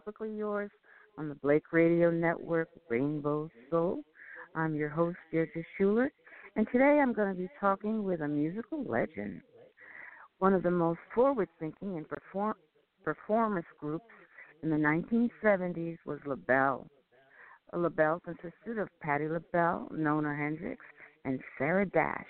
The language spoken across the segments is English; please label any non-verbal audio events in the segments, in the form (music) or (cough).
Topically Yours on the Blake Radio Network, Rainbow Soul. I'm your host, Deardra Shuler, and today I'm going to be talking with a musical legend. One of the most forward thinking and perform- performance groups in the 1970s was LaBelle. LaBelle consisted of Patti LaBelle, Nona Hendryx, and Sarah Dash.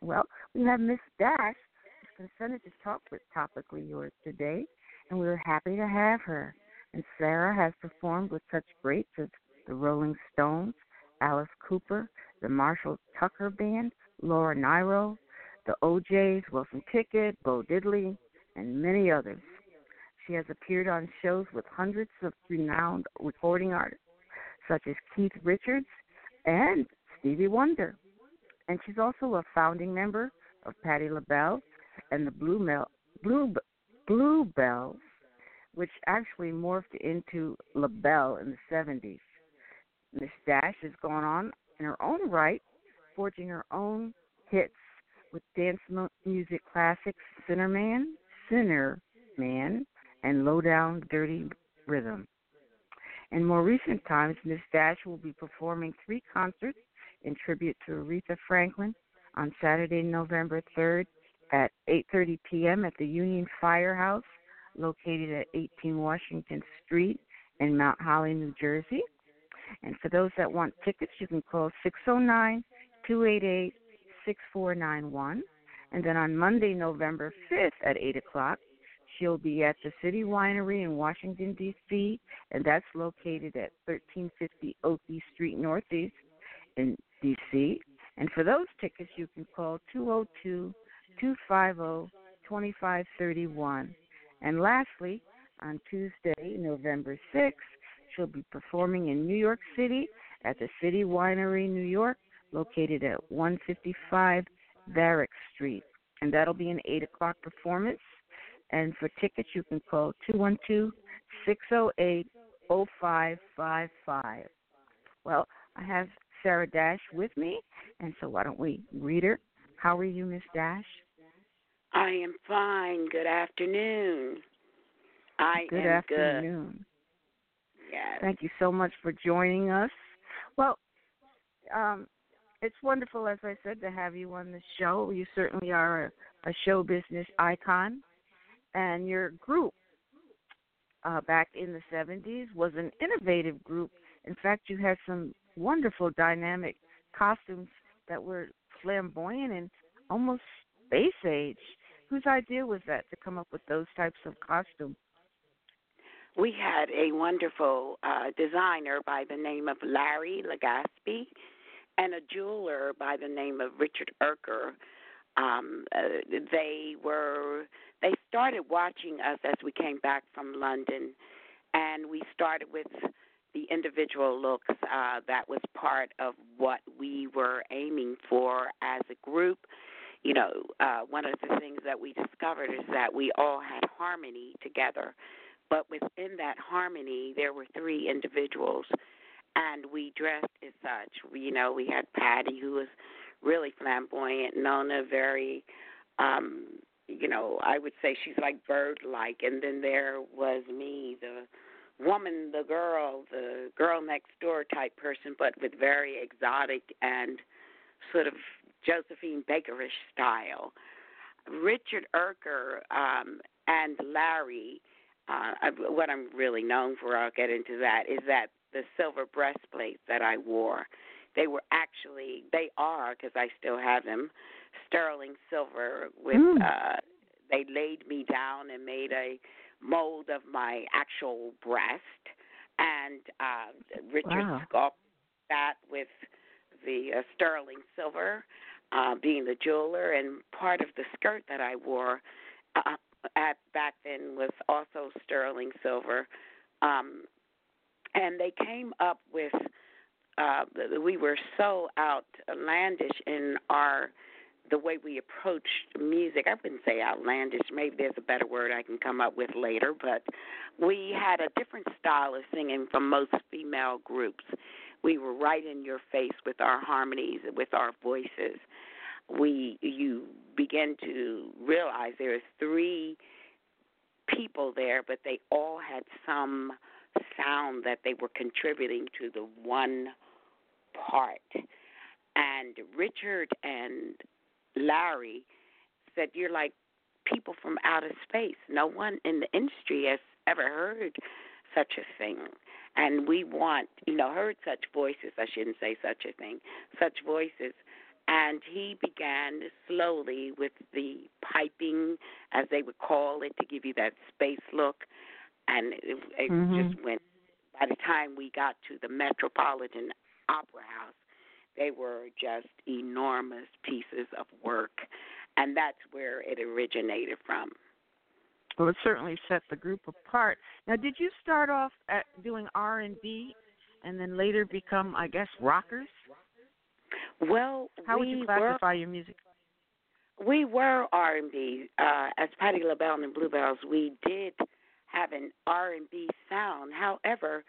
Well, we have Miss Dash who's consented to talk with Topically Yours today and we are happy to have her. And Sarah has performed with such greats as the Rolling Stones, Alice Cooper, the Marshall Tucker Band, Laura Nyro, the O'Jays, Wilson Pickett, Bo Diddley, and many others. She has appeared on shows with hundreds of renowned recording artists, such as Keith Richards and Stevie Wonder. And she's also a founding member of Patti LaBelle and the Blue Mel- Blue Bluebelles, which actually morphed into La LaBelle in the 70s. Miss Dash has gone on in her own right, forging her own hits with dance mu- music classics Sinner Man, Sinner Man, and Low Down Dirty Rhythm. In more recent times, Miss Dash will be performing three concerts in tribute to Aretha Franklin on Saturday, November 3rd at 8:30 p.m. at the Union Firehouse, located at 18 Washington Street in Mount Holly, New Jersey. And for those that want tickets, you can call 609-288-6491. And then on Monday, November 5th at 8 o'clock, she'll be at the City Winery in Washington, D.C., and that's located at 1350 Okie Street Northeast in D.C. And for those tickets, you can call 202 250 2531. And lastly, on Tuesday, November 6th, she'll be performing in New York City at the City Winery, New York, located at 155 Varick Street. And that'll be an 8 o'clock performance. And for tickets, you can call 212 608 0555. Well, I have Sarah Dash with me, and so why don't we read her? How are you, Miss Dash? I am fine. Good afternoon. I good am afternoon. good. Yes. Thank you so much for joining us. Well, um, it's wonderful, as I said, to have you on the show. You certainly are a, a show business icon, and your group uh, back in the 70s was an innovative group. In fact, you had some wonderful dynamic costumes that were flamboyant and almost space age. Whose idea was that to come up with those types of costumes? We had a wonderful uh, designer by the name of Larry Legaspi and a jeweler by the name of Richard Erker. Um, uh, they were they started watching us as we came back from London, and we started with the individual looks uh, that was part of what we were aiming for as a group. You know, uh, one of the things that we discovered is that we all had harmony together, but within that harmony, there were three individuals, and we dressed as such. You know, we had Patti, who was really flamboyant, Nona, very um, you know, I would say she's like bird like and then there was me, the woman, the girl, the girl next door type person, but with very exotic and sort of Josephine Bakerish style. Richard Erker um, and Larry, uh, what I'm really known for, I'll get into that, is that the silver breastplates that I wore, they were actually, they are, because I still have them, sterling silver with, Mm. uh, they laid me down and made a mold of my actual breast, and uh, Richard Wow. sculpted that with the uh, sterling silver, uh, being the jeweler, and part of the skirt that I wore uh, at back then was also sterling silver. Um, and they came up with uh, we were so outlandish in our the way we approached music. I wouldn't say outlandish. Maybe there's a better word I can come up with later. But we had a different style of singing from most female groups. We were right in your face with our harmonies, with our voices. We you begin to realize there's three people there, but they all had some sound that they were contributing to the one part. And Richard and Larry said, You're like people from outer space. No one in the industry has ever heard such a thing. And we want, you know, heard such voices. I shouldn't say such a thing, such voices. And he began slowly with the piping, as they would call it, to give you that space look. And it, it Mhm. just went, by the time we got to the Metropolitan Opera House, they were just enormous pieces of work. And that's where it originated from. Well, it certainly set the group apart. Now, did you start off at doing R and B, and then later become, I guess, rockers? Well, How we would you were classify your music? we were R and B. Uh, as Patti LaBelle and Bluebelles, we did have an R and B sound. However,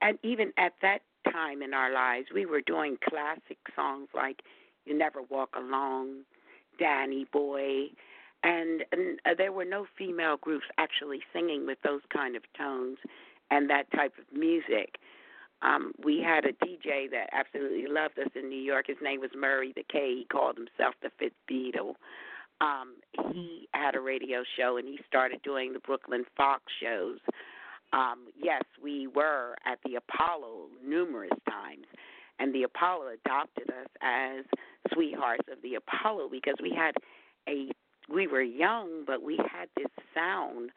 and even at that time in our lives, we were doing classic songs like "You Never Walk Alone," "Danny Boy," and, and uh, there were no female groups actually singing with those kind of tones and that type of music. Um, we had a DJ that absolutely loved us in New York. His name was Murray the K. He called himself the Fifth Beatle. Um, he had a radio show and he started doing the Brooklyn Fox shows. Um, yes, we were at the Apollo numerous times, and the Apollo adopted us as sweethearts of the Apollo because we had a we were young, but we had this sound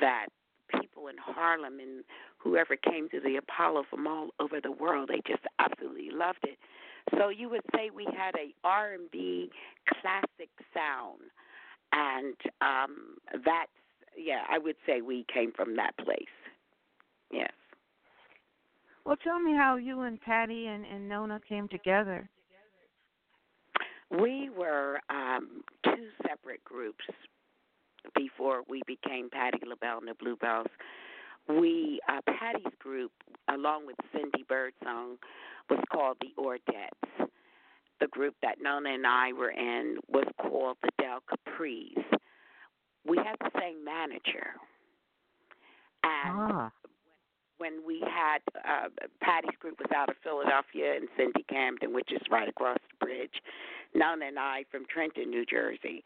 that people in Harlem and whoever came to the Apollo from all over the world, they just absolutely loved it. So you would say we had a R&B classic sound, and um, that's yeah, I would say we came from that place. Yes. Well, tell me how you and Patti and, and Nona came together. We were um, two separate groups before we became Patti LaBelle and the Bluebelles. We uh, Patti's group, along with Cindy Birdsong, was called the Ordettes. The group that Nona and I were in was called the Del Capris. We had the same manager, And Ah. When we had uh, Patti's group was out of Philadelphia and Cindy Camden, which is right across the bridge. Nona and I from Trenton, New Jersey.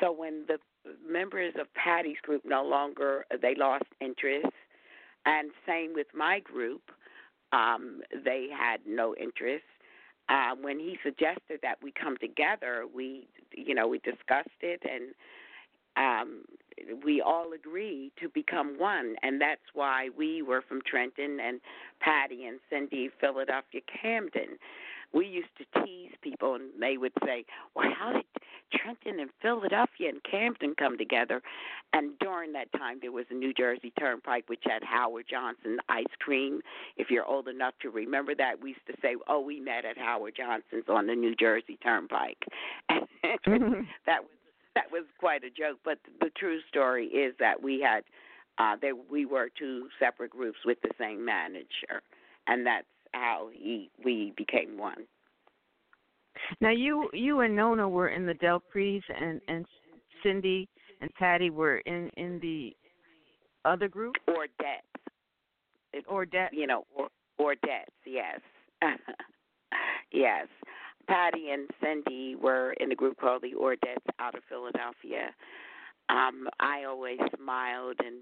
So when the members of Patti's group no longer they lost interest, and same with my group, um, they had no interest. Uh, when he suggested that we come together, we you know we discussed it and um, we all agreed to become one, and that's why we were from Trenton and Patti and Cindy, Philadelphia, Camden. We used to tease people, and they would say, "Well, how did Trenton and Philadelphia and Camden come together?" And during that time, there was a New Jersey Turnpike which had Howard Johnson ice cream. If you're old enough to remember that, we used to say, "Oh, we met at Howard Johnson's on the New Jersey Turnpike," (laughs) and (laughs) that was that was quite a joke. But the true story is that we had uh, that we were two separate groups with the same manager, and that's how he we became one. Now you you and Nona were in the Del Pries and and Cindy and Patti were in in the other group Or debts, it, or that you know, or or debts. Yes, (laughs) yes. Patti and Cindy were in a group called the Ordettes out of Philadelphia. Um, I always smiled and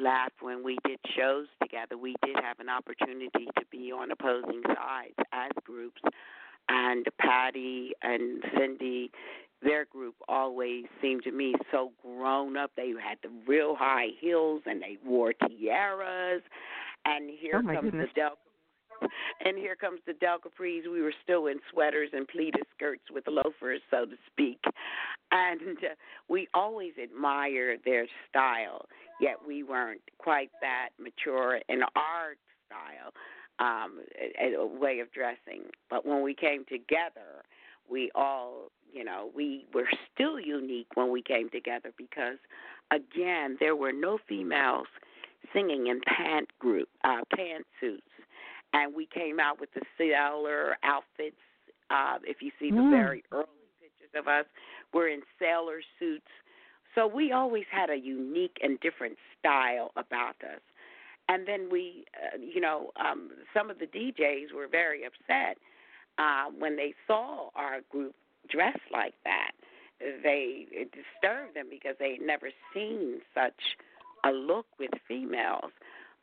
laughed when we did shows together. We did have an opportunity to be on opposing sides as groups, and Patti and Cindy, their group always seemed to me so grown up. They had the real high heels and they wore tiaras. And here Oh, comes goodness. the Del (laughs) and here comes the Del Capris. We were still in sweaters and pleated skirts with loafers, so to speak. And uh, we always admired their style, yet we weren't quite that mature in our style, um, a, a way of dressing. But when we came together, we all, you know, we were still unique when we came together because, again, there were no females singing in pant group, uh, pantsuits and we came out with the sailor outfits. Uh, if you see the Mm. very early pictures of us, we're in sailor suits. So we always had a unique and different style about us. And then we, uh, you know, um, some of the DJs were very upset uh, when they saw our group dressed like that. They it disturbed them because they had never seen such a look with females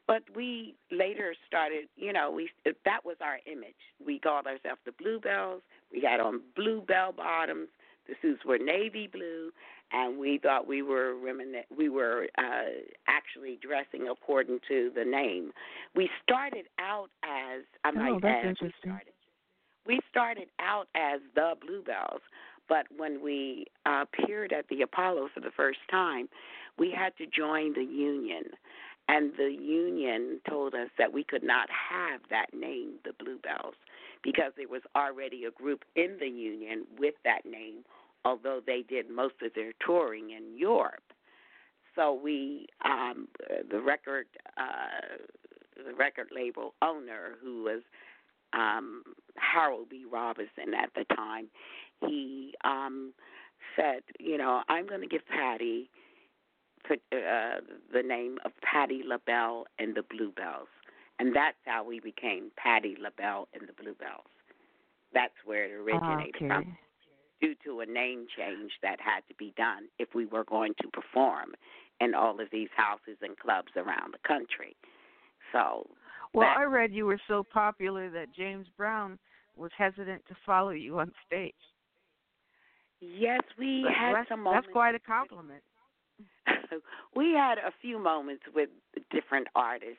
but we later started you know we that was our image. We called ourselves the bluebells we had on blue bell bottoms. The suits were navy blue. And we thought we were remin- we were uh actually dressing according to the name. We started out as i Oh, might that's we interesting. started we started out as the bluebells but when we uh, appeared at the apollo for the first time we had to join the union and the union told us that we could not have that name, the Bluebelles, because there was already a group in the union with that name, although they did most of their touring in Europe. So we, um, the record, uh, the record label owner, who was um, Harold B. Robinson at the time, he um, said, you know, I'm going to give Patti put uh, the name of Patti LaBelle and the Bluebelles, and that's how we became Patti LaBelle and the Bluebelles. That's where it originated okay. from, due to a name change that had to be done if we were going to perform in all of these houses and clubs around the country. So, Well, that- I read you were so popular that James Brown was hesitant to follow you on stage. yes, we But had that's, some that's quite a compliment. (laughs) we had a few moments with different artists.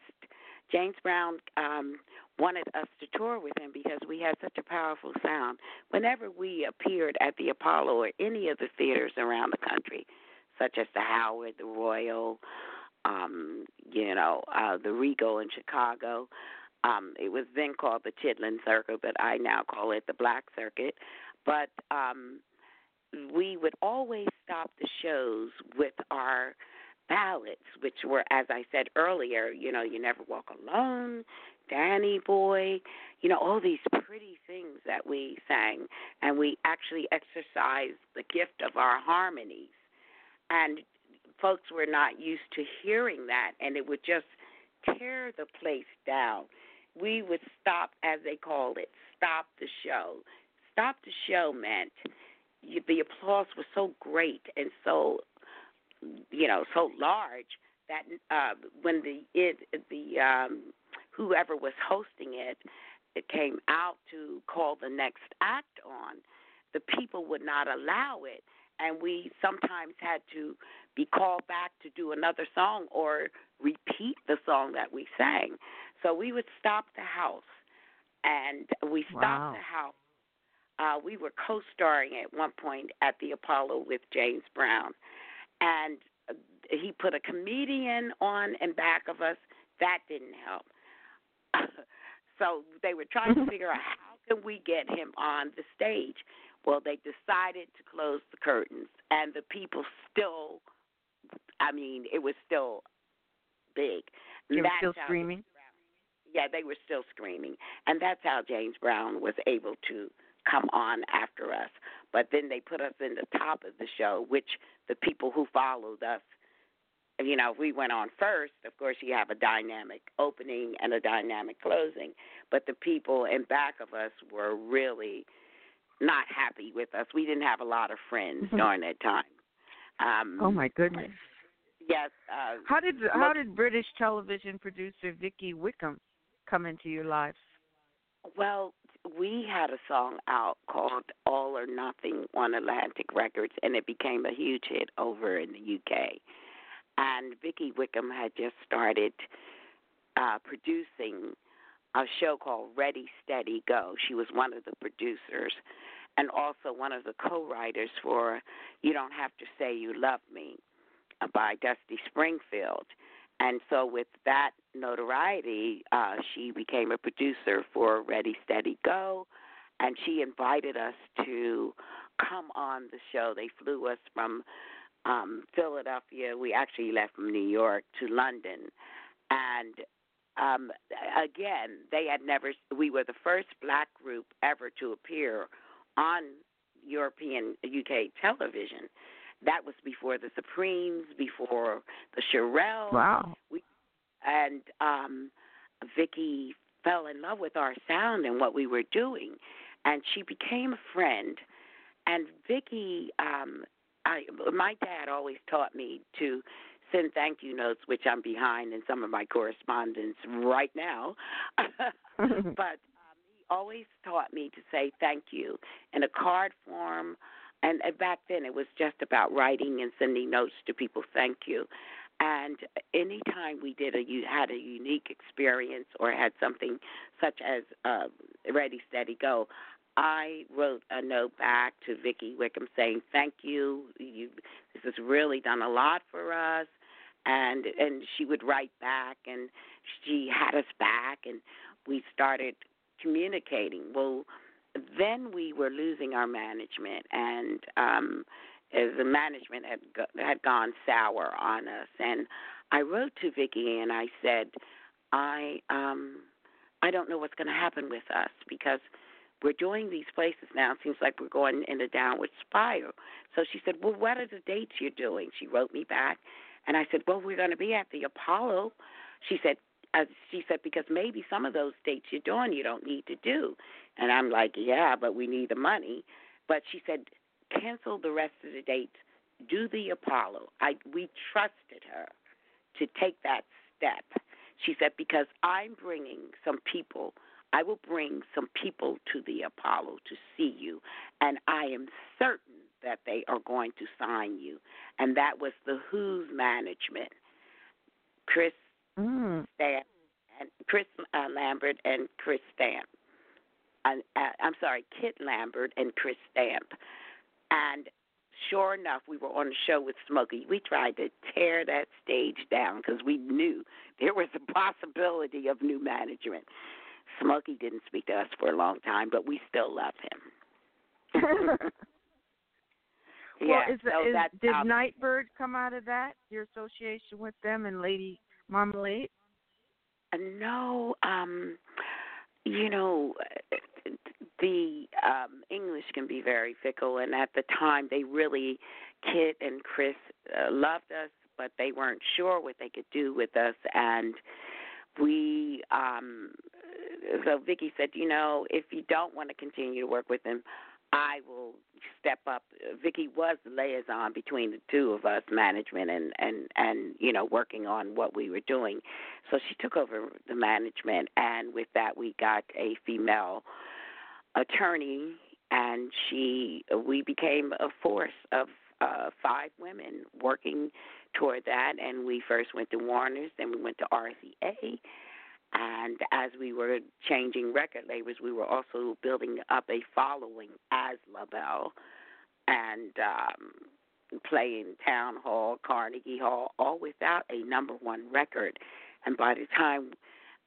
James Brown um, wanted us to tour with him because we had such a powerful sound. Whenever we appeared at the Apollo or any of the theaters around the country, such as the Howard, the Royal, um, you know, uh, the Regal in Chicago, um, it was then called the Chitlin Circuit, but I now call it the Black Circuit. But um, we would always stop the shows with our ballads, which were, as I said earlier, you know, You Never Walk Alone, Danny Boy, you know, all these pretty things that we sang. And we actually exercised the gift of our harmonies. And folks were not used to hearing that, and it would just tear the place down. We would stop, as they called it, stop the show. Stop the show meant the applause was so great and so, you know, so large that uh, when the it the um, whoever was hosting it, it came out to call the next act on, the people would not allow it, and we sometimes had to be called back to do another song or repeat the song that we sang. So we would stop the house, and we stopped Wow. the house. Uh, we were co-starring at one point at the Apollo with James Brown, and uh, he put a comedian on in back of us. That didn't help. (laughs) so they were trying to (laughs) figure out how can we get him on the stage. Well, they decided to close the curtains, and the people still. I mean, it was still big. They were still screaming. yeah, they were still screaming, and that's how James Brown was able to come on after us. But then they put us in the top of the show, which the people who followed us, you know, if we went on first. Of course, you have a dynamic opening and a dynamic closing, but the people in back of us were really not happy with us. We didn't have a lot of friends Mhm. during that time. Um, Oh my goodness. Yes. Uh, How did how did British television producer Vicki Wickham come into your lives? Well, we had a song out called All or Nothing on Atlantic Records, and it became a huge hit over in the UK. And Vicki Wickham had just started uh, producing a show called Ready, Steady, Go. She was one of the producers and also one of the co writers for You Don't Have to Say You Love Me uh, by Dusty Springfield. And so, with that notoriety, uh, she became a producer for Ready, Steady, Go, and she invited us to come on the show. They flew us from um, Philadelphia. We actually left from New York to London, and um, again, they had never. We were the first black group ever to appear on European UK television. That was before the Supremes, before the Shirelles, Wow. And um Vicki fell in love with our sound and what we were doing and she became a friend. And Vicki um I my dad always taught me to send thank you notes which I'm behind in some of my correspondence right now. (laughs) (laughs) But um, he always taught me to say thank you in a card form. And uh, back then it was just about writing and sending notes to people thank you and anytime we did a you had a unique experience or had something such as uh, ready steady go i wrote a note back to vicki wickham saying thank you. You this has really done a lot for us. And and she would write back and she had us back and we started communicating. Well then we were losing our management and um uh, the management had had gone sour on us and I wrote to Vicki and I said I um I don't know what's going to happen with us because we're doing these places now. It seems like we're going in a downward spiral. So she said, "Well, what are the dates you're doing?" She wrote me back, and I said, "Well, we're going to be at the Apollo." She said, uh, "She said because maybe some of those dates you're doing you don't need to do," and I'm like, "Yeah, but we need the money." But she said, "Cancel the rest of the dates. Do the Apollo." I we trusted her to take that step. She said, "Because I'm bringing some people." I will bring some people to the Apollo to see you, and I am certain that they are going to sign you. And that was the Who's management, Chris Mm. Stamp and Chris uh, Lambert and Chris Stamp. Uh, uh, I'm sorry, Kit Lambert and Chris Stamp. And sure enough, we were on a show with Smokey. We tried to tear that stage down because we knew there was a possibility of new management. Smokey didn't speak to us for a long time, but we still love him. (laughs) well, yeah, is, so is, that's did how- Nightbird come out of that? Your association with them and Lady Marmalade? Uh, No, um, you know, the um, English can be very fickle, and at the time, they really, Kit and Chris uh, loved us, but they weren't sure what they could do with us, and we. um So Vicki said, you know, if you don't want to continue to work with them, I will step up. Vicki was the liaison between the two of us, management and and and you know working on what we were doing. So she took over the management, and with that we got a female attorney, and she we became a force of uh, five women working toward that. And we first went to Warner's, then we went to RCA, and as we were changing record labels, we were also building up a following as LaBelle and um, playing Town Hall, Carnegie Hall, all without a number one record. And by the time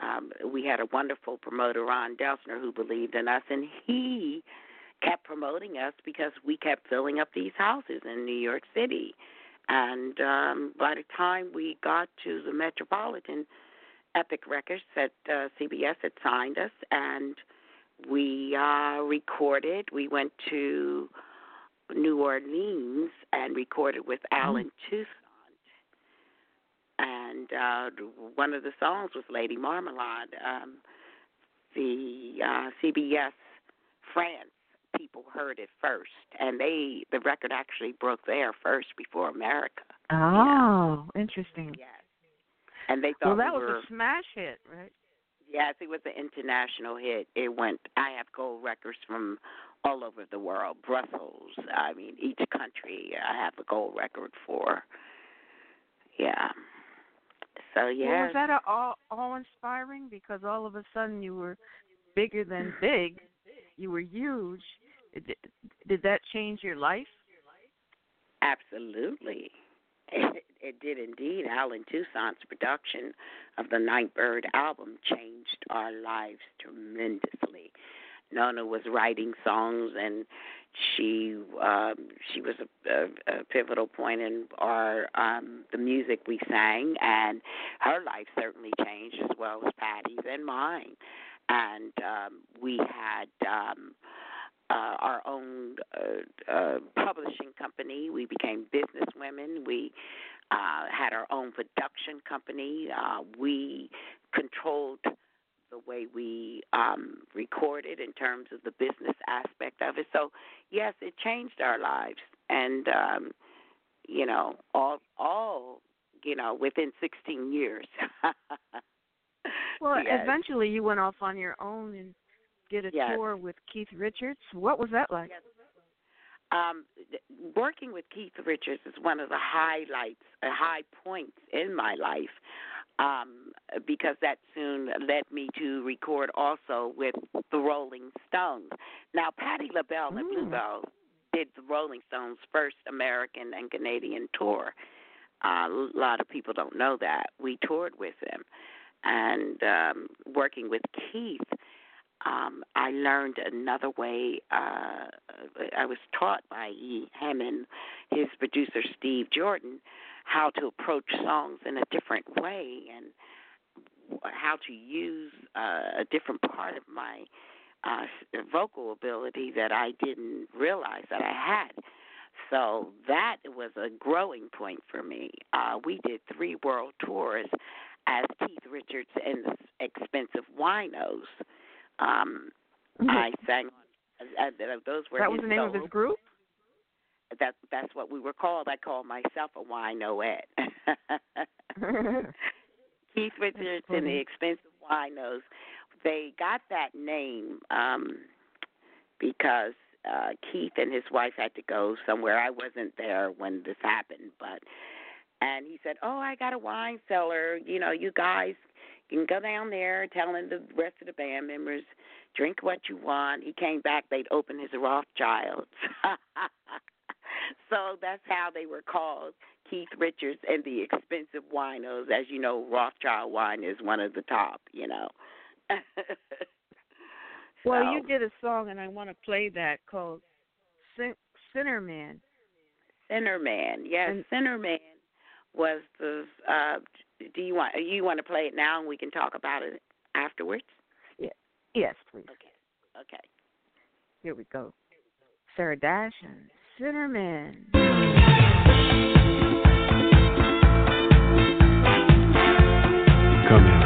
um, we had a wonderful promoter, Ron Delsner, who believed in us, and he kept promoting us because we kept filling up these houses in New York City. And um, by the time we got to the Metropolitan, Epic Records that uh, CBS had signed us, and we uh, recorded. We went to New Orleans and recorded with Allen Toussaint. And uh, one of the songs was Lady Marmalade. Um, the uh, CBS France people heard it first, and they the record actually broke there first before America. Oh, interesting. Yes, and they thought Well, that we was were, a smash hit, right? Yes, it was an international hit. It went. I have gold records from all over the world. Brussels. I mean, each country I have a gold record for. Yeah. So Well, was that a, all all inspiring? Because all of a sudden you were bigger than (laughs) big. You were huge. Did, did that change your life? Absolutely. It, (laughs) it did indeed. Allen Toussaint's production of the Nightbird album changed our lives tremendously. Nona was writing songs, and she um, she was a, a, a pivotal point in our um, the music we sang, and her life certainly changed as well as Patti's and mine. And um, we had um, uh, our own uh, uh, publishing company. We became businesswomen. We uh, had our own production company. Uh, we controlled the way we um, recorded in terms of the business aspect of it. So, yes, it changed our lives, and um, you know, all all you know within 16 years. (laughs) Well, Yes. eventually you went off on your own and did a Yes. tour with Keith Richards. What was that like? um, working with Keith Richards is one of the highlights, uh, high points in my life, um, because that soon led me to record also with the Rolling Stones. Now, Patti LaBelle and Mm. Bluebelle did the Rolling Stones' first American and Canadian tour. Uh, a lot of people don't know that we toured with them, and um, working with Keith um, I learned another way. Uh, I was taught by E. him and his producer Steve Jordan how to approach songs in a different way and how to use uh, a different part of my uh, vocal ability that I didn't realize that I had. So that was a growing point for me. Uh, we did three world tours as Keith Richards and the Expensive Winos. Um, I sang uh, uh, those were that was the name of his group. That that's what we were called. I called myself a winoette. (laughs) Keith Richards and the. Expensive Winos. They got that name um, because uh, Keith and his wife had to go somewhere. I wasn't there when this happened, but and he said, "Oh, I got a wine cellar. You know, you guys can go down there, telling the rest of the band members, drink what you want." He came back. They'd open his Rothschilds. (laughs) (laughs) so that's how they were called. Keith Richards and the expensive winos. As you know, Rothschild wine is one of the top, you know. (laughs) well, you did a song, and I want to play that called Sin- "Sinner Man." Sinner Man. Yes, And- Sinner Man was the uh do you want you want to play it now and we can talk about it afterwards? Yes, please. Okay. Okay. Here we go. Sarah Dash and Sinner Man. in.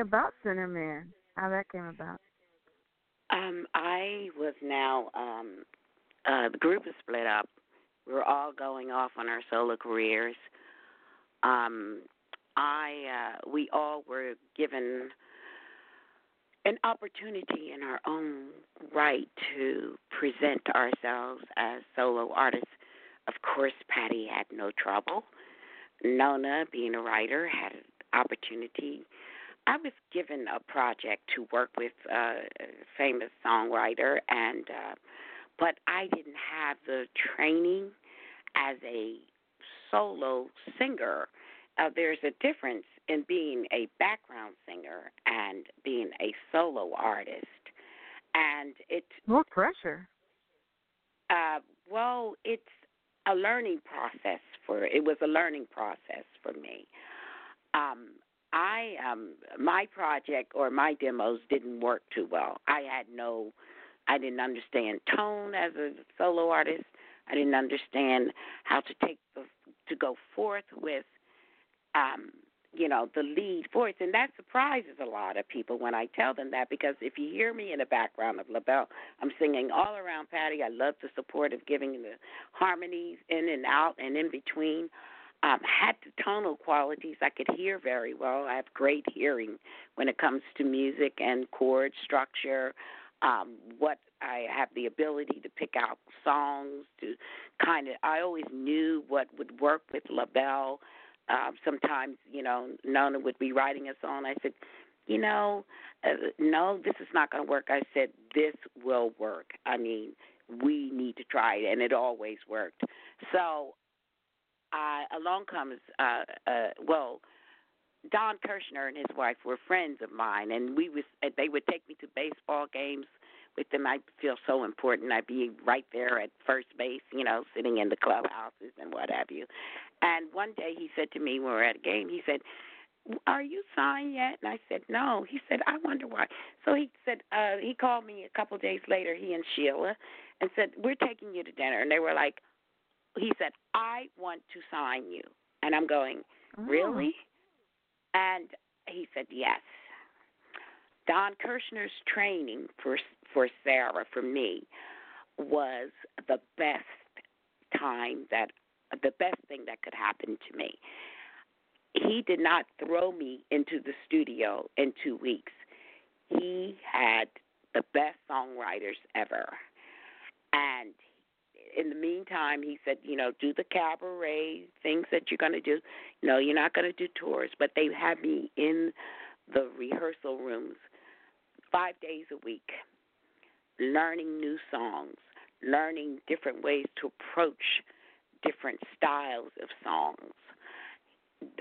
About Sinner Man, how that came about. Um, I was now um uh the group is split up. We were all going off on our solo careers. Um I uh we all were given an opportunity in our own right to present ourselves as solo artists. Of course, Patti had no trouble. Nona, being a writer, had an opportunity. I was given a project to work with uh, a famous songwriter, and uh, but I didn't have the training as a solo singer. Uh, there's a difference in being a background singer and being a solo artist, and it More pressure. uh, well, it's a learning process for it was a learning process for me. Um, I um my project or my demos didn't work too well. I had no I didn't understand tone as a solo artist. I didn't understand how to take the to go forth with um you know the lead voice and that surprises a lot of people when I tell them that because if you hear me in the background of LaBelle, I'm singing all around Patti. I love the support of giving the harmonies in and out and in between. Um, had the tonal qualities I could hear very well. I have great hearing when it comes to music and chord structure. Um, what I have the ability to pick out songs to kind of. I always knew what would work with LaBelle um, sometimes, you know, Nona would be writing a song. I said, you know, uh, no, this is not going to work. I said, this will work. I mean, we need to try it, and it always worked. So, uh, along comes, uh, uh, well, Don Kirshner and his wife were friends of mine, and we was they would take me to baseball games with them. I feel so important. I'd be right there at first base, you know, sitting in the clubhouses and what have you. And one day he said to me we were at a game, he said, "Are you signed yet?" And I said, "No." He said, "I wonder why." So he said uh he called me a couple days later, he and Sheila, and said, "We're taking you to dinner." And they were like, he said, "I want to sign you." And I'm going, Oh. "Really?" And he said, "Yes." Don Kirshner's training for for Sarah for me was the best time that the best thing that could happen to me. He did not throw me into the studio in 2 weeks. He had the best songwriters ever. And in the meantime, he said, you know, do the cabaret things that you're going to do. No, you're not going to do tours, but they had me in the rehearsal rooms five days a week. learning new songs, learning different ways to approach different styles of songs.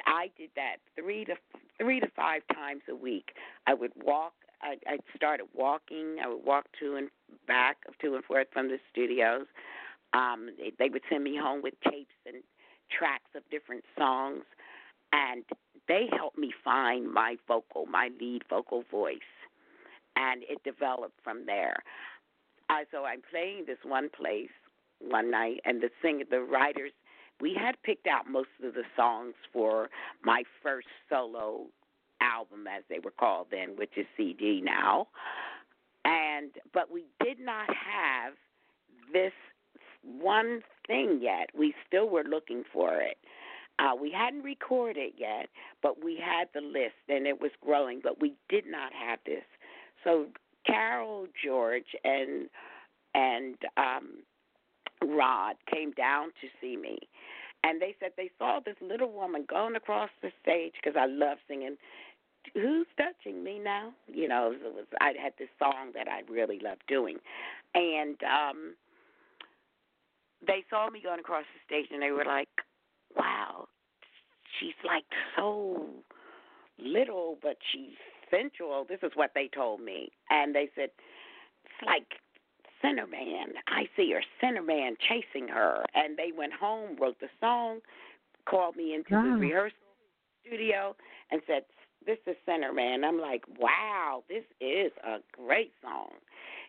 I did that three to three to five times a week. I would walk. I, I started walking. I would walk to and back, of to and forth from the studios. Um, they, they would send me home with tapes and tracks of different songs, and they helped me find my vocal, my lead vocal voice, and it developed from there. Uh, so I'm playing this one place one night, and the singer, the writers, we had picked out most of the songs for my first solo album, as they were called then, which is CD now. And but we did not have this one thing yet. We still were looking for it. Uh, we hadn't recorded yet, but we had the list and it was growing, but we did not have this. So Carol George and and um Rod came down to see me, and they said they saw this little woman going across the stage because I love singing. Who's touching me now? You know, it was I had this song that I really loved doing, and um they saw me going across the stage, and they were like, "Wow, she's like so little, but she's sensual." This is what they told me, and they said it's like Sinner Man. I see her Sinner Man chasing her, and they went home, wrote the song, called me into Wow. the rehearsal studio, and said, "This is Sinner Man." I'm like, "Wow, this is a great song."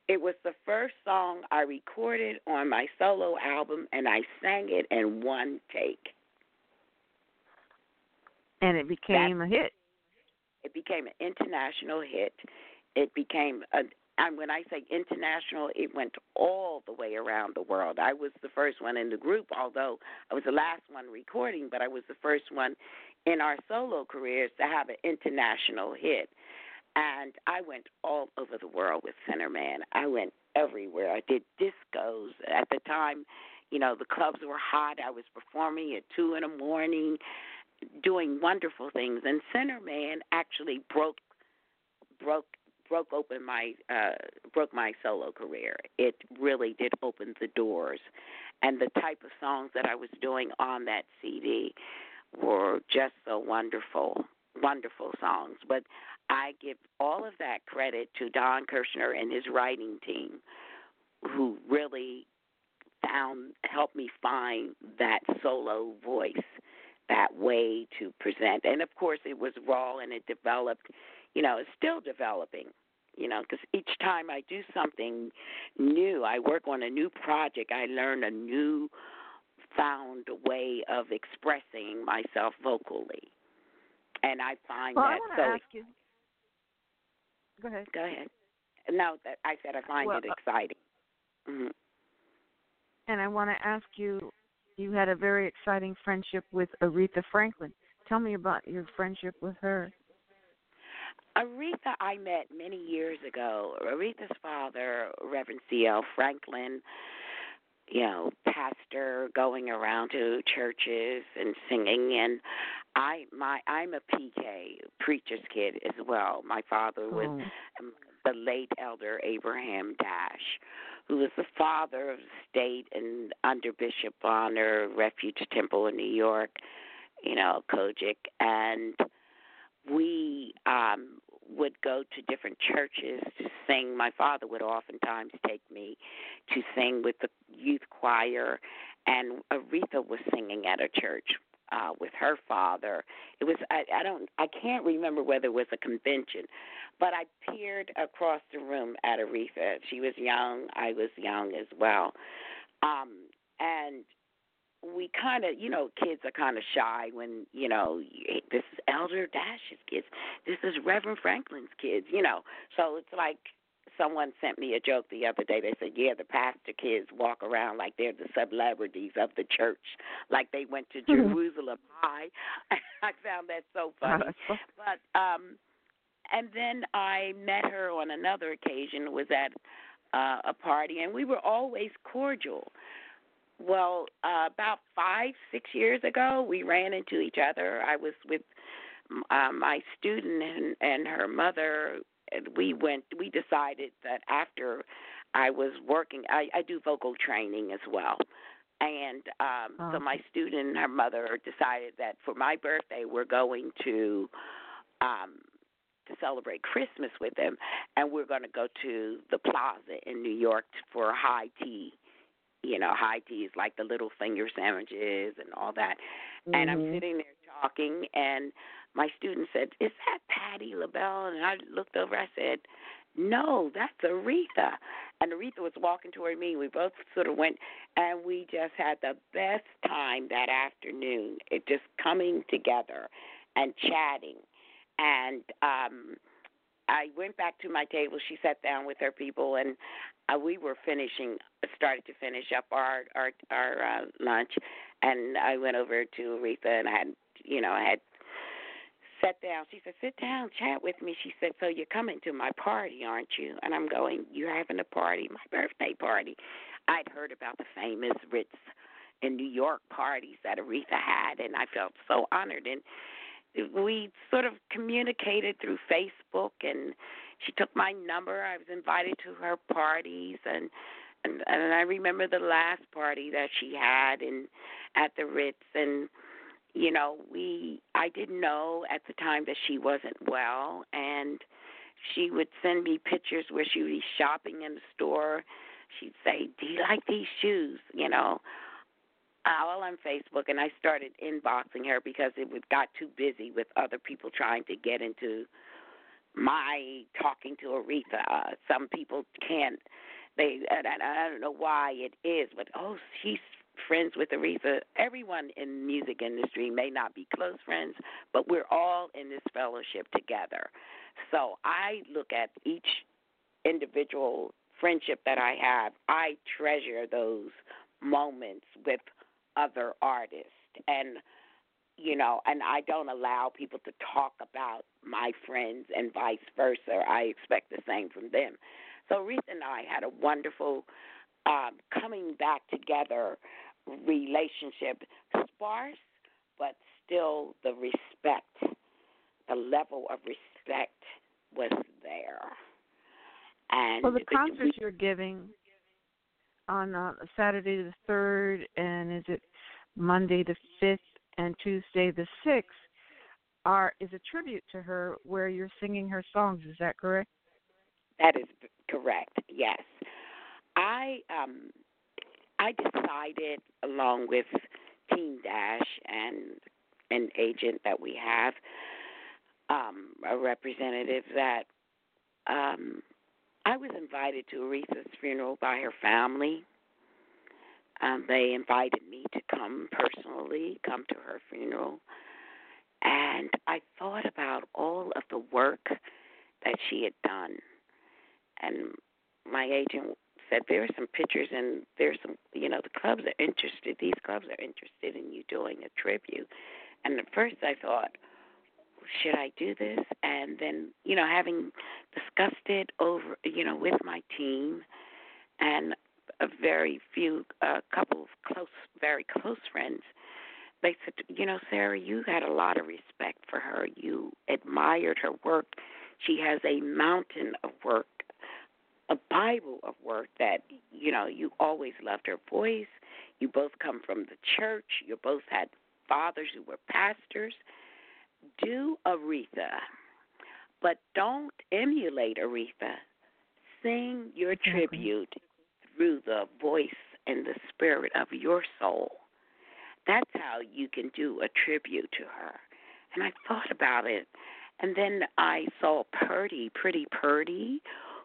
It was the first song I recorded on my solo album, and I sang it in one take. And it became a hit. It became an international hit. It became a and when I say international, it went all the way around the world. I was the first one in the group, although I was the last one recording, but I was the first one in our solo careers to have an international hit. And I went all over the world with Sinner Man. I went everywhere. I did discos. At the time, you know, the clubs were hot. I was performing at two in the morning, doing wonderful things. And Sinner Man actually broke broke broke open my uh broke my solo career. It really did open the doors. And the type of songs that I was doing on that CD were just so wonderful, wonderful songs. But I give all of that credit to Don Kirshner and his writing team who really found helped me find that solo voice, that way to present. And of course it was raw and it developed you know, it's still developing. You know, because each time I do something new, I work on a new project, I learn a new found way of expressing myself vocally. And I find Well, I that want so ask you. Go ahead. go ahead. No, that I said I find Well, it uh, exciting. hmm And I want to ask you. You had a very exciting friendship with Aretha Franklin. Tell me about your friendship with her. Aretha, I met many years ago. Aretha's father, Reverend C.L. Franklin, you know, pastor going around to churches and singing and I my I'm a PK, preacher's kid as well. My father was Oh. um, the late elder Abraham Dash, who was the father of the state and under Bishop Bonner Refuge Temple in New York, you know, COGIC and we um would go to different churches to sing. My father would oftentimes take me to sing with the youth choir, and Aretha was singing at a church uh, with her father. It was I, I don't I can't remember whether it was a convention, but I peered across the room at Aretha. She was young. I was young as well, um, and we kind of, you know, kids are kind of shy when, you know, this is Elder Dash's kids, this is Reverend Franklin's kids, you know. So it's like someone sent me a joke the other day. They said, "Yeah, the pastor kids walk around like they're the celebrities of the church, like they went to Jerusalem High." (laughs) I found that so funny. But um and then I met her on another occasion was at uh, a party and we were always cordial. Well, uh, about five, six years ago, we ran into each other. I was with uh, my student and, and her mother. And we went. We decided that after I was working. I, I do vocal training as well, and um, Oh. so my student and her mother decided that for my birthday we're going to um, to celebrate Christmas with them, and we're going to go to the Plaza in New York for high tea. You know, high tea is like the little finger sandwiches and all that. And I'm Mhm. sitting there talking, and my student said, "Is that Patti LaBelle?" And I looked over. I said, "No, that's Aretha." And Aretha was walking toward me. We both sort of went, and we just had the best time that afternoon. It just coming together and chatting. And um I went back to my table. She sat down with her people, and uh, we were finishing, started to finish up our our our uh, lunch. And I went over to Aretha, and I had, you know, I had sat down. She said, "Sit down, chat with me." She said, "So you're coming to my party, aren't you?" And I'm going, "You're having a party, my birthday party." I'd heard about the famous Ritz in New York parties that Aretha had, and I felt so honored. And we sort of communicated through Facebook, and she took my number. I was invited to her parties, and and, and I remember the last party that she had in at the Ritz, and you know we I didn't know at the time that she wasn't well, and she would send me pictures where she would be shopping in the store. She'd say, "Do you like these shoes?" You know, all on Facebook, and I started inboxing her because it got too busy with other people trying to get into my talking to Aretha. Uh, some people can't. They and I don't know why it is, but oh, she's friends with Aretha. Everyone in the music industry may not be close friends, but we're all in this fellowship together. So I look at each individual friendship that I have. I treasure those moments with other artists and you know and i don't allow people to talk about my friends and vice versa i expect the same from them so Aretha and i had a wonderful um coming back together relationship sparse but still the respect the level of respect was there and Well, the concerts you're giving on uh, Saturday the third, and is it Monday the fifth and Tuesday the sixth, are is a tribute to her, where you're singing her songs. Is that correct? That is correct. Yes, I um I decided along with Team Dash and an agent that we have, um, a representative that um I was invited to Aretha's funeral by her family. Um, they invited me to come personally, come to her funeral. And I thought about all of the work that she had done. And my agent said, There are some pictures, and there's some, you know, the clubs are interested, these clubs are interested in you doing a tribute. And at first I thought, should I do this? And then, you know, having discussed it over, you know, with my team and a very few, a couple of close, very close friends, they said, you know, Sarah, you had a lot of respect for her. You admired her work. She has a mountain of work, a Bible of work that, you know, you always loved her voice. You both come from the church. You both had fathers who were pastors do Aretha, but don't emulate Aretha. Sing your tribute through the voice and the spirit of your soul. That's how you can do a tribute to her. And I thought about it. And then I saw Purdie, Pretty Purdie,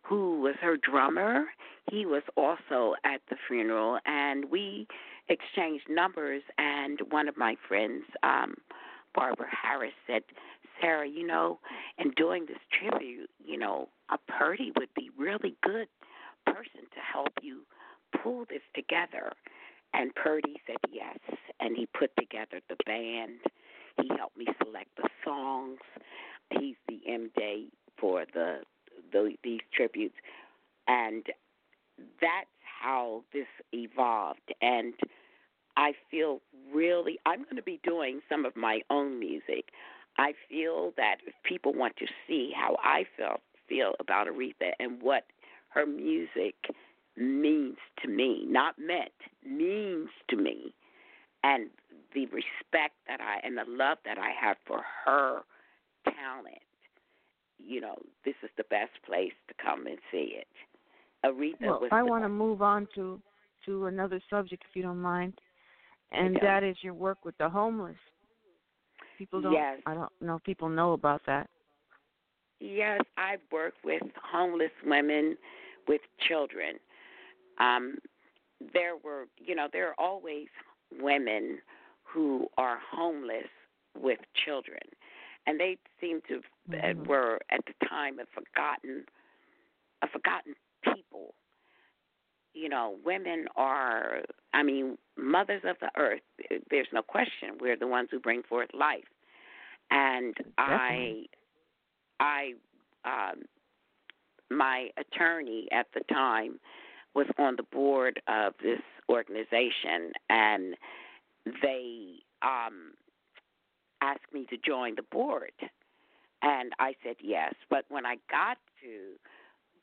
who was her drummer. He was also at the funeral, and we exchanged numbers. And one of my friends, um, Barbara Harris said, Sarah, you know, in doing this tribute, you know, a Purdie would be really good person to help you pull this together. And Purdie said yes, and he put together the band. He helped me select the songs. He's the MJ for the, the these tributes, and that's how this evolved. And I feel really, I'm going to be doing some of my own music. I feel that if people want to see how I felt feel about Aretha and what her music means to me, not meant, means to me, and the respect that I and the love that I have for her talent. You know, this is the best place to come and see it. Aretha Well, was I want to move on to to another subject, if you don't mind, and that is your work with the homeless. People don't. Yes. I don't know. if People know about that. Yes, I've worked with homeless women with children. Um, there were, you know, there are always women who are homeless with children, and they seem to Mhm. were at the time a forgotten, a forgotten people. You know, women are, I mean, mothers of the earth. There's no question. We're the ones who bring forth life, and I I um, my attorney at the time was on the board of this organization, and they um, asked me to join the board, and I said yes. But when I got to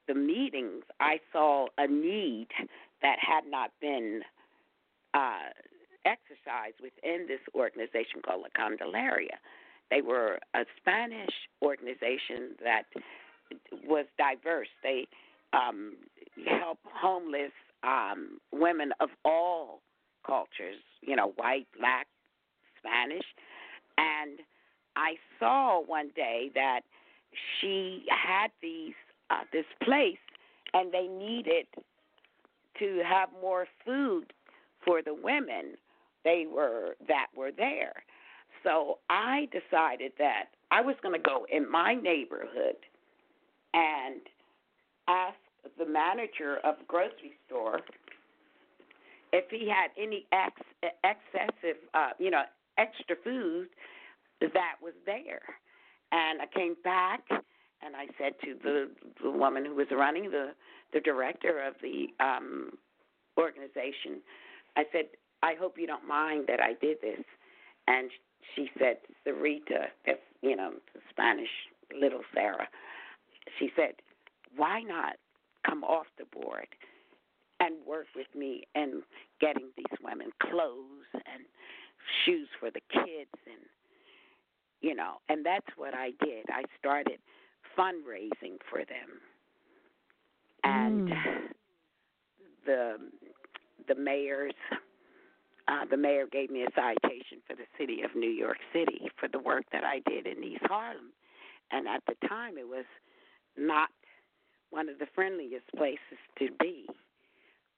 the meetings, I saw a need that had not been uh, exercised within this organization called La Candelaria. They were a Spanish organization that was diverse. They um, help homeless um, women of all cultures, you know, white, black, Spanish. And I saw one day that she had these uh, this place, and they needed to have more food for the women they were that were there. So I decided that I was going to go in my neighborhood and ask the manager of a grocery store if he had any ex- excessive, uh, you know, extra food that was there. And I came back and I said to the the woman who was running the the director of the um organization, I said, I hope you don't mind that I did this. And she said, Sarita, that's you know, Spanish little Sarah. She said, Why not come off the board and work with me in getting these women clothes and shoes for the kids and you know, and that's what I did. I started fundraising for them. And Mm. the the mayor's uh, the mayor gave me a citation for the city of New York City for the work that I did in East Harlem. And at the time, it was not one of the friendliest places to be.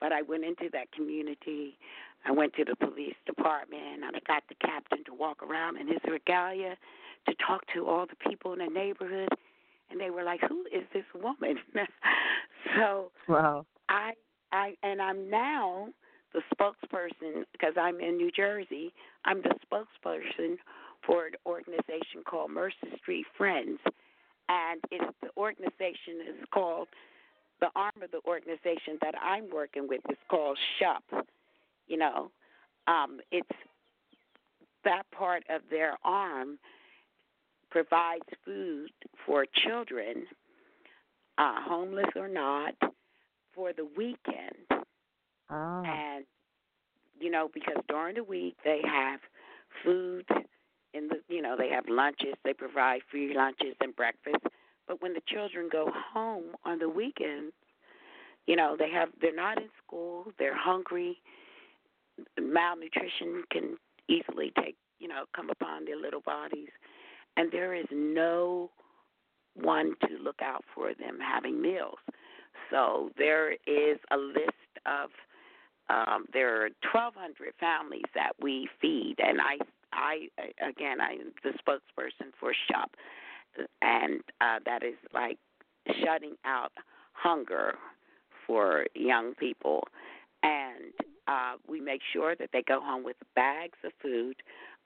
But I went into that community. I went to the police department, and I got the captain to walk around in his regalia to talk to all the people in the neighborhood. And they were like, "Who is this woman?" (laughs) so Wow. I I and I'm now the spokesperson because I'm in New Jersey. I'm the spokesperson for an organization called Mercer Street Friends, and it's the organization is called the arm of the organization that I'm working with is called SHUP. You know, um, it's that part of their arm provides food for children, uh, homeless or not, for the weekend. Ah. And you know, because during the week they have food in the you know, they have lunches, they provide free lunches and breakfast. But when the children go home on the weekend, you know, they have they're not in school, they're hungry. Malnutrition can easily take, you know, come upon their little bodies. And there is no one to look out for them having meals. So there is a list of um, there are 1,200 families that we feed, and I, I again, I'm the spokesperson for SHOP, and uh, that is like shutting out hunger for young people, and uh, we make sure that they go home with bags of food,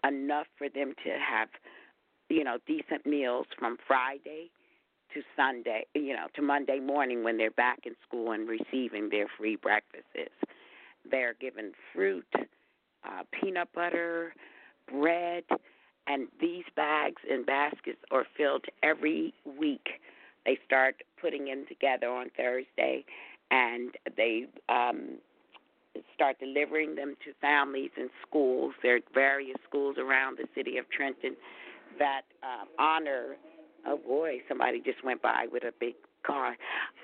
enough for them to have, you know, decent meals from Friday to Sunday, you know, to Monday morning when they're back in school and receiving their free breakfasts. They're given fruit, uh, peanut butter, bread, and these bags and baskets are filled every week. They start putting them together on Thursday, and they um, start delivering them to families and schools. There are various schools around the city of Trenton that uh, honor. Oh boy, somebody just went by with a big car.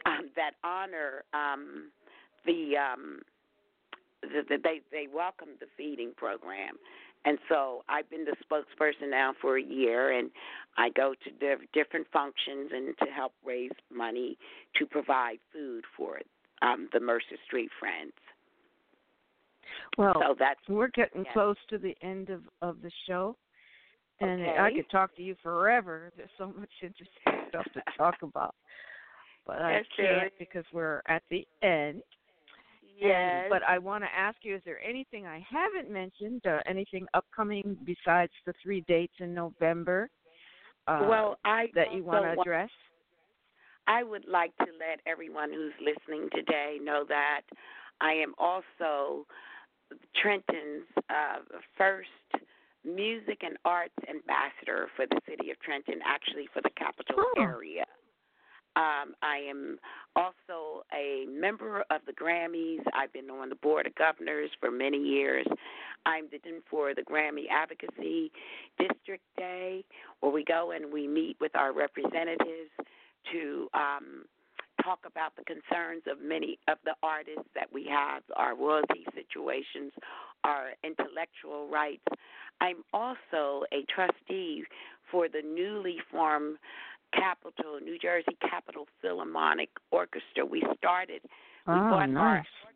Um, that honor um, the, um, the, the they they welcome the feeding program. And so I've been the spokesperson now for a year, and I go to diff- different functions and to help raise money to provide food for um, the Mercer Street Friends. Well, so that's we're getting yeah. close to the end of of the show, and Okay. I could talk to you forever. There's so much interesting stuff to talk (laughs) about, but I can't because we're at the end. yes. And, but I want to ask you: Is there anything I haven't mentioned? Uh, anything upcoming besides the three dates in November? Uh, well, I that you want to address? I would like to let everyone who's listening today know that I am also Trenton's uh, first music and arts ambassador for the city of Trenton, actually for the capital Oh. area. Um, I am also a member of the Grammys. I've been on the board of governors for many years. I'm the dean for the Grammy Advocacy District Day, where we go and we meet with our representatives to um, talk about the concerns of many of the artists that we have, our royalty situations, our intellectual rights. I'm also a trustee for the newly formed Capital, New Jersey Capital Philharmonic Orchestra. We started, we ah, oh, brought our nice. orchestra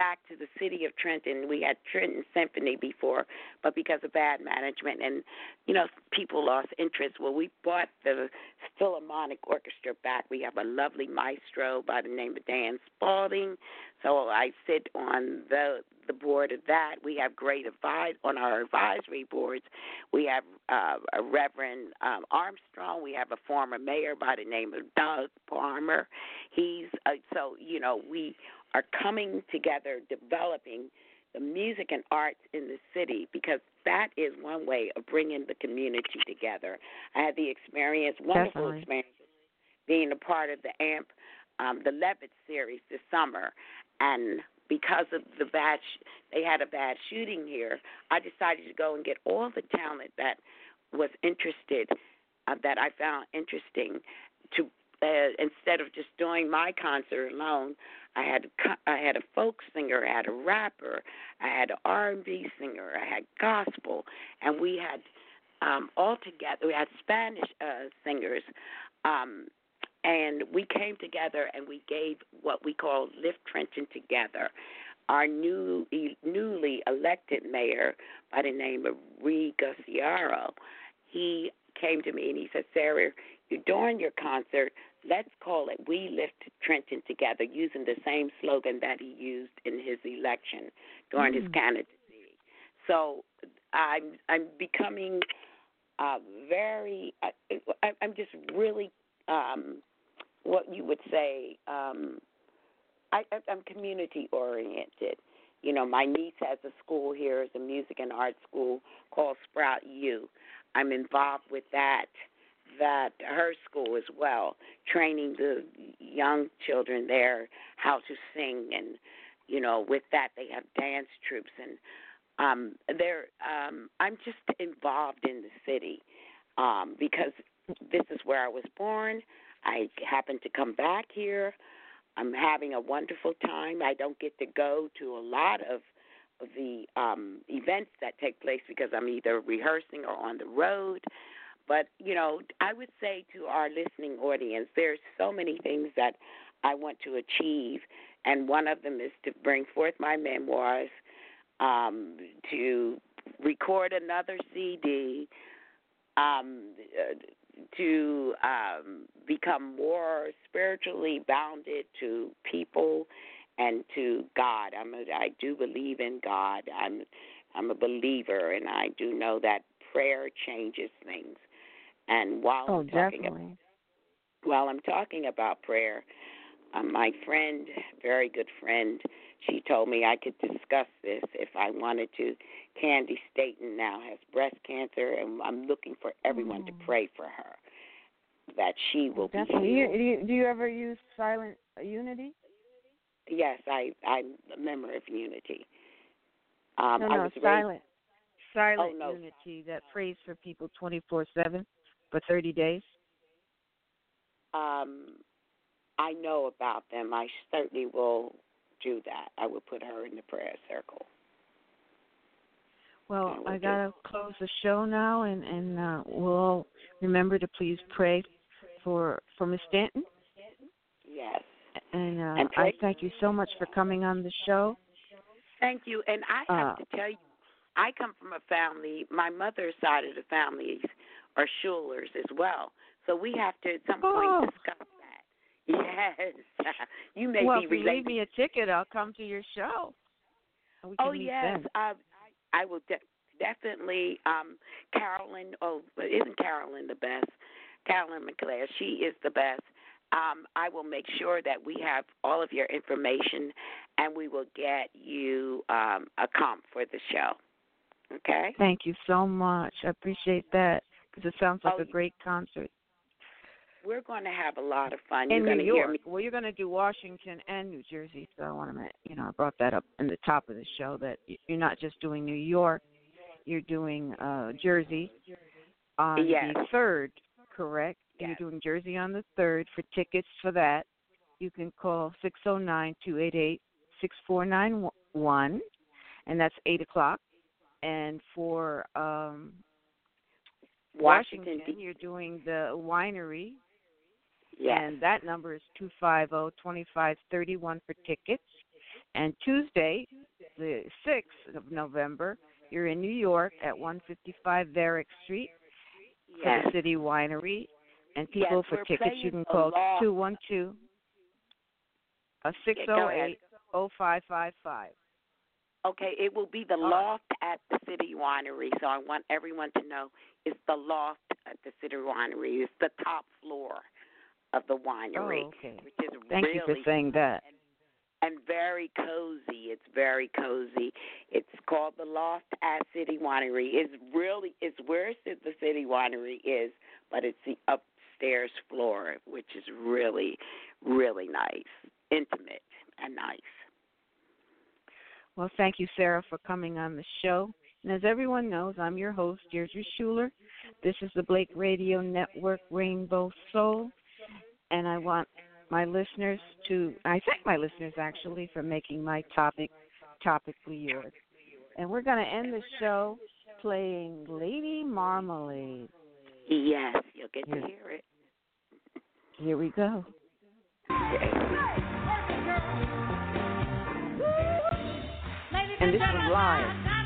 back to the city of Trenton. We had Trenton Symphony before, but because of bad management and you know people lost interest, well, we brought the Philharmonic Orchestra back. We have a lovely maestro by the name of Dan Spalding. So I sit on the the board of that. We have great advice on our advisory boards. We have uh, a Reverend um, Armstrong. We have a former mayor by the name of Doug Palmer. He's uh, so you know we are coming together, developing the music and arts in the city because that is one way of bringing the community together. I had the experience, wonderful Definitely. experience, being a part of the AMP, um, the Levitt series this summer, and because of the bad, sh- they had a bad shooting here. I decided to go and get all the talent that was interested, uh, that I found interesting, to uh, instead of just doing my concert alone. I had a I had a folk singer, I had a rapper, I had an R&B singer, I had gospel, and we had um, all together. We had Spanish uh, singers, um, and we came together and we gave what we call Lift Trenton Together. Our new newly elected mayor by the name of Reed Gusciora, he came to me and he said, Sarah, you're doing your concert. Let's call it We Lift Trenton Together, using the same slogan that he used in his election during his Mm. candidacy. So I'm I'm becoming uh, very. I, I, I'm just really um, what you would say. Um, I, I'm community oriented. You know, my niece has a school here, it's a music and art school called Sprout U. I'm involved with that that her school as well, training the young children there how to sing and you know, with that they have dance troops and um they're um I'm just involved in the city um because this is where I was born. I happen to come back here. I'm having a wonderful time. I don't get to go to a lot of of the um events that take place because I'm either rehearsing or on the road. But, you know, I would say to our listening audience, there's so many things that I want to achieve and one of them is to bring forth my memoirs, um, to record another CD, um, to um, become more spiritually bounded to people and to God. I'm a, I do believe in God. I'm I'm a believer, and I do know that prayer changes things. And while Oh, I'm talking definitely. while I'm talking about prayer, um, my friend, very good friend, she told me I could discuss this if I wanted to. Candi Staton now has breast cancer, and I'm looking for everyone to Oh. pray for her that she will be Definitely. You, healed. do, you, do you ever use Silent Unity? Yes, I I'm a member of Unity. Um, no, I no, was raised- silent. Silent Oh, no. Unity that prays for people 24 7 for 30 days. um, I know about them. I certainly will do that. I will put her in the prayer circle. Well, I will I do. gotta close the show now, and and uh, we'll all remember to please pray for for Miss Stanton. Yes. And, uh, And I thank you so much for coming on the show. Thank you. And I have Uh, to tell you, I come from a family. My mother's side of the family are Shulers as well. So we have to at some Oh. point discuss that. (laughs) Yes. (laughs) you may well, be if you leave me a ticket, I'll come to your show. And We can Oh yes, uh, I will de- definitely. Um, Carolyn, oh, isn't Carolyn the best? Carolyn McClare, she is the best. Um, I will make sure that we have all of your information, and we will get you um, a comp for the show. Okay. Thank you so much. I appreciate that it sounds like Oh, a great concert. We're going to have a lot of fun. in You're New York. me. Well, you're going to do Washington and New Jersey, so I want to, you know, I brought that up in the top of the show that you're not just doing New York, you're doing uh Jersey on Yes. the third, correct? Yes. You're doing Jersey on the third. For tickets for that, you can call six zero nine two eight eight six four nine one, and that's eight o'clock. And for um Washington, Washington you're doing the winery. Yes. And that number is 250-2531 for tickets. And Tuesday, the 6th of November, you're in New York at 155 Varick Street yes. for the City Winery. And people yes, for tickets, you can call 212 608 0555. Okay, it will be the loft at the City Winery. So I want everyone to know it's the loft at the City Winery. It's the top floor of the winery, Oh, okay. which is Thank really you for saying that. and very cozy. It's very cozy. It's called the Loft at City Winery. It's really it's worse than the City Winery is, but it's the upstairs floor, which is really, really nice, intimate and nice. Well, thank you, Sarah, for coming on the show. And as everyone knows, I'm your host, Deardra Shuler. This is the Blake Radio Network Rainbow Soul. And I want my listeners to, I thank my listeners actually for making my topic topically yours. And we're going to end the show playing Lady Marmalade. Yes, you'll get to hear it. Here we go. And this was live.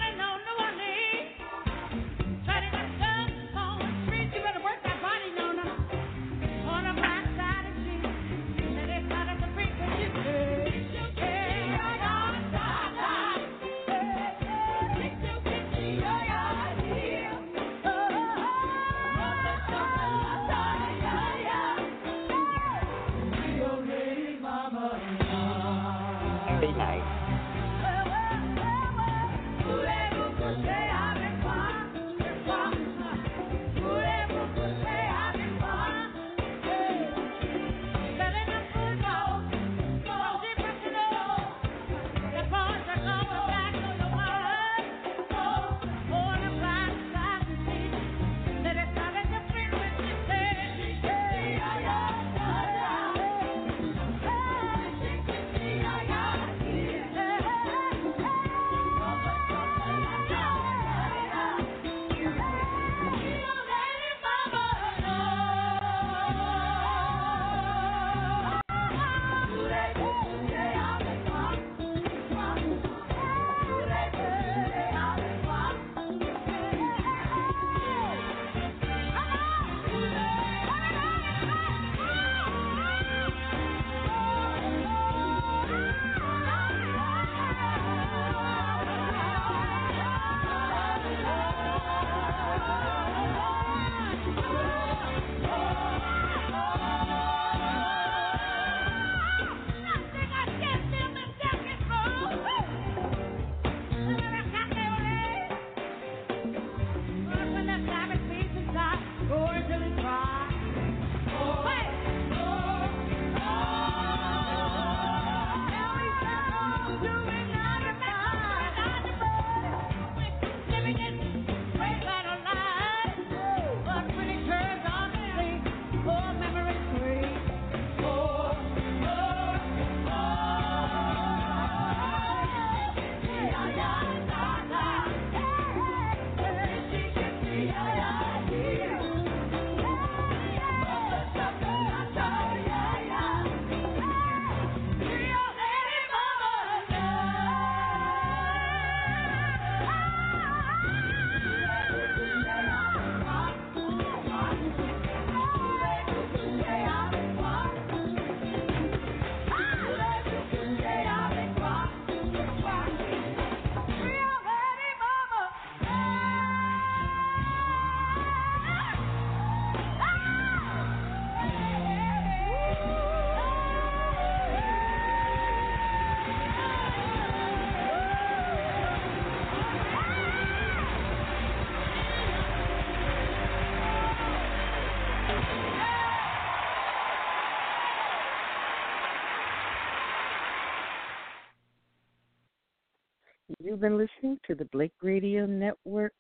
Been listening to the Blake Radio Network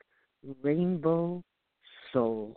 Rainbow Souls.